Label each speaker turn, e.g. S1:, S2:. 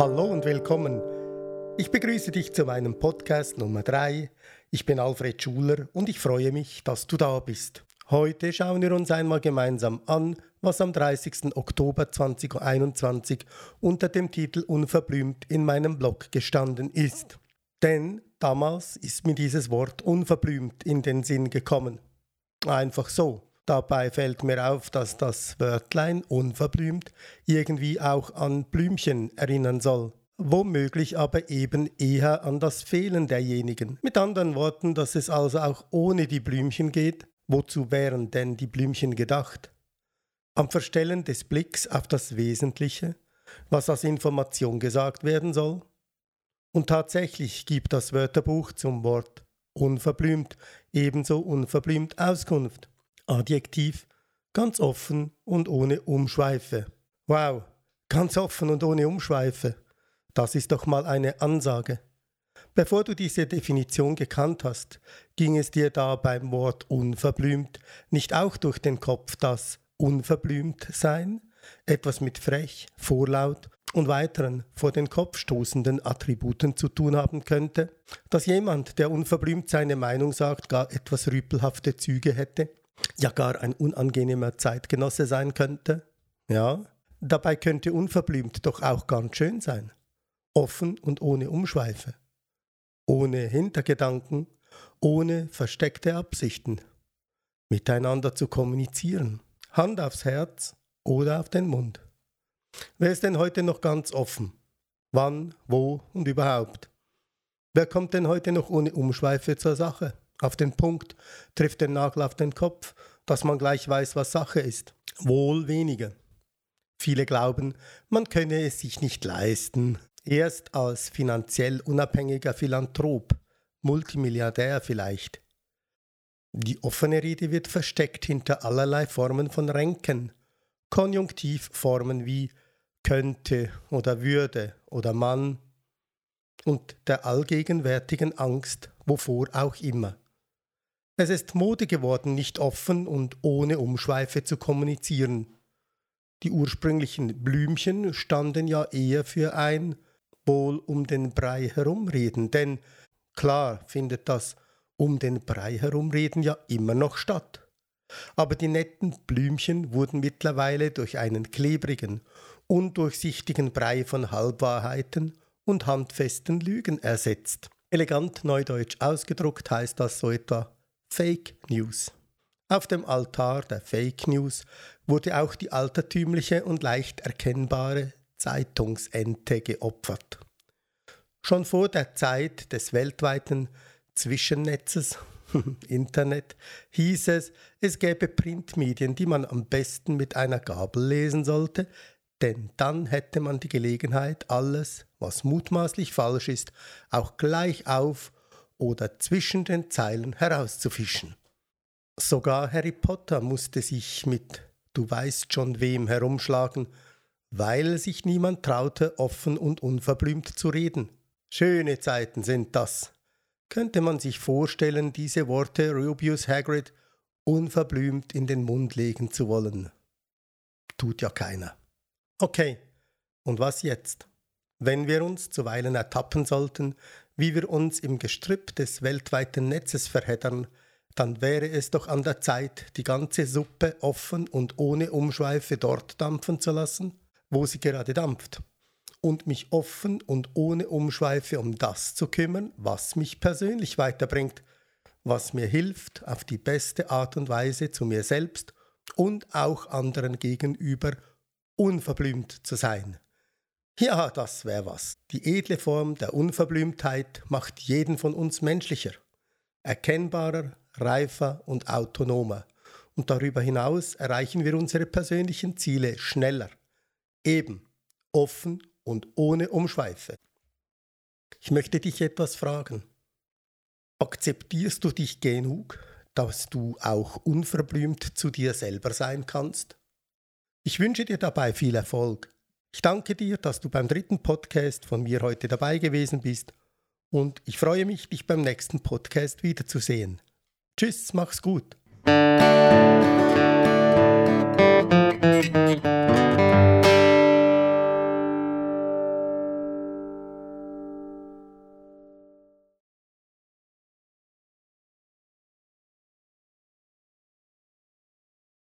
S1: Hallo und willkommen. Ich begrüße dich zu meinem Podcast Nummer 3. Ich bin Alfred Schuler und ich freue mich, dass du da bist. Heute schauen wir uns einmal gemeinsam an, was am 30. Oktober 2021 unter dem Titel Unverblümt in meinem Blog gestanden ist. Denn damals ist mir dieses Wort unverblümt in den Sinn gekommen. Einfach so. Dabei fällt mir auf, dass das Wörtlein unverblümt irgendwie auch an Blümchen erinnern soll. Womöglich aber eben eher an das Fehlen derjenigen. Mit anderen Worten, dass es also auch ohne die Blümchen geht, Wozu wären denn die Blümchen gedacht? Am Verstellen des Blicks auf das Wesentliche, was als Information gesagt werden soll? Und tatsächlich gibt das Wörterbuch zum Wort unverblümt ebenso unverblümt Auskunft. Adjektiv ganz offen und ohne Umschweife. Wow, ganz offen und ohne Umschweife. Das ist doch mal eine Ansage. Bevor du diese Definition gekannt hast, ging es dir da beim Wort unverblümt nicht auch durch den Kopf, dass unverblümt sein etwas mit frech, vorlaut und weiteren vor den Kopf stoßenden Attributen zu tun haben könnte, dass jemand, der unverblümt seine Meinung sagt, gar etwas rüpelhafte Züge hätte, ja gar ein unangenehmer Zeitgenosse sein könnte? Ja, dabei könnte unverblümt doch auch ganz schön sein, offen und ohne Umschweife ohne Hintergedanken, ohne versteckte Absichten, miteinander zu kommunizieren, Hand aufs Herz oder auf den Mund. Wer ist denn heute noch ganz offen? Wann, wo und überhaupt? Wer kommt denn heute noch ohne Umschweife zur Sache? Auf den Punkt, trifft den Nagel auf den Kopf, dass man gleich weiß, was Sache ist. Wohl wenige. Viele glauben, man könne es sich nicht leisten, Erst als finanziell unabhängiger Philanthrop, Multimilliardär vielleicht. Die offene Rede wird versteckt hinter allerlei Formen von Ränken, Konjunktivformen wie könnte oder würde oder Mann und der allgegenwärtigen Angst, wovor auch immer. Es ist Mode geworden, nicht offen und ohne Umschweife zu kommunizieren. Die ursprünglichen Blümchen standen ja eher für ein wohl um den Brei herumreden, denn klar findet das um den Brei herumreden ja immer noch statt. Aber die netten Blümchen wurden mittlerweile durch einen klebrigen, undurchsichtigen Brei von Halbwahrheiten und handfesten Lügen ersetzt. Elegant neudeutsch ausgedruckt heißt das so etwa Fake News. Auf dem Altar der Fake News wurde auch die altertümliche und leicht erkennbare Zeitungsente geopfert. Schon vor der Zeit des weltweiten Zwischennetzes, Internet, hieß es, es gäbe Printmedien, die man am besten mit einer Gabel lesen sollte, denn dann hätte man die Gelegenheit, alles, was mutmaßlich falsch ist, auch gleich auf oder zwischen den Zeilen herauszufischen. Sogar Harry Potter musste sich mit Du weißt schon wem herumschlagen, weil sich niemand traute, offen und unverblümt zu reden. Schöne Zeiten sind das. Könnte man sich vorstellen, diese Worte Rubius Hagrid unverblümt in den Mund legen zu wollen? Tut ja keiner. Okay, und was jetzt? Wenn wir uns zuweilen ertappen sollten, wie wir uns im Gestrüpp des weltweiten Netzes verheddern, dann wäre es doch an der Zeit, die ganze Suppe offen und ohne Umschweife dort dampfen zu lassen wo sie gerade dampft, und mich offen und ohne Umschweife um das zu kümmern, was mich persönlich weiterbringt, was mir hilft, auf die beste Art und Weise zu mir selbst und auch anderen gegenüber unverblümt zu sein. Ja, das wäre was. Die edle Form der Unverblümtheit macht jeden von uns menschlicher, erkennbarer, reifer und autonomer. Und darüber hinaus erreichen wir unsere persönlichen Ziele schneller, Eben, offen und ohne Umschweife. Ich möchte dich etwas fragen. Akzeptierst du dich genug, dass du auch unverblümt zu dir selber sein kannst? Ich wünsche dir dabei viel Erfolg. Ich danke dir, dass du beim dritten Podcast von mir heute dabei gewesen bist und ich freue mich, dich beim nächsten Podcast wiederzusehen. Tschüss, mach's gut.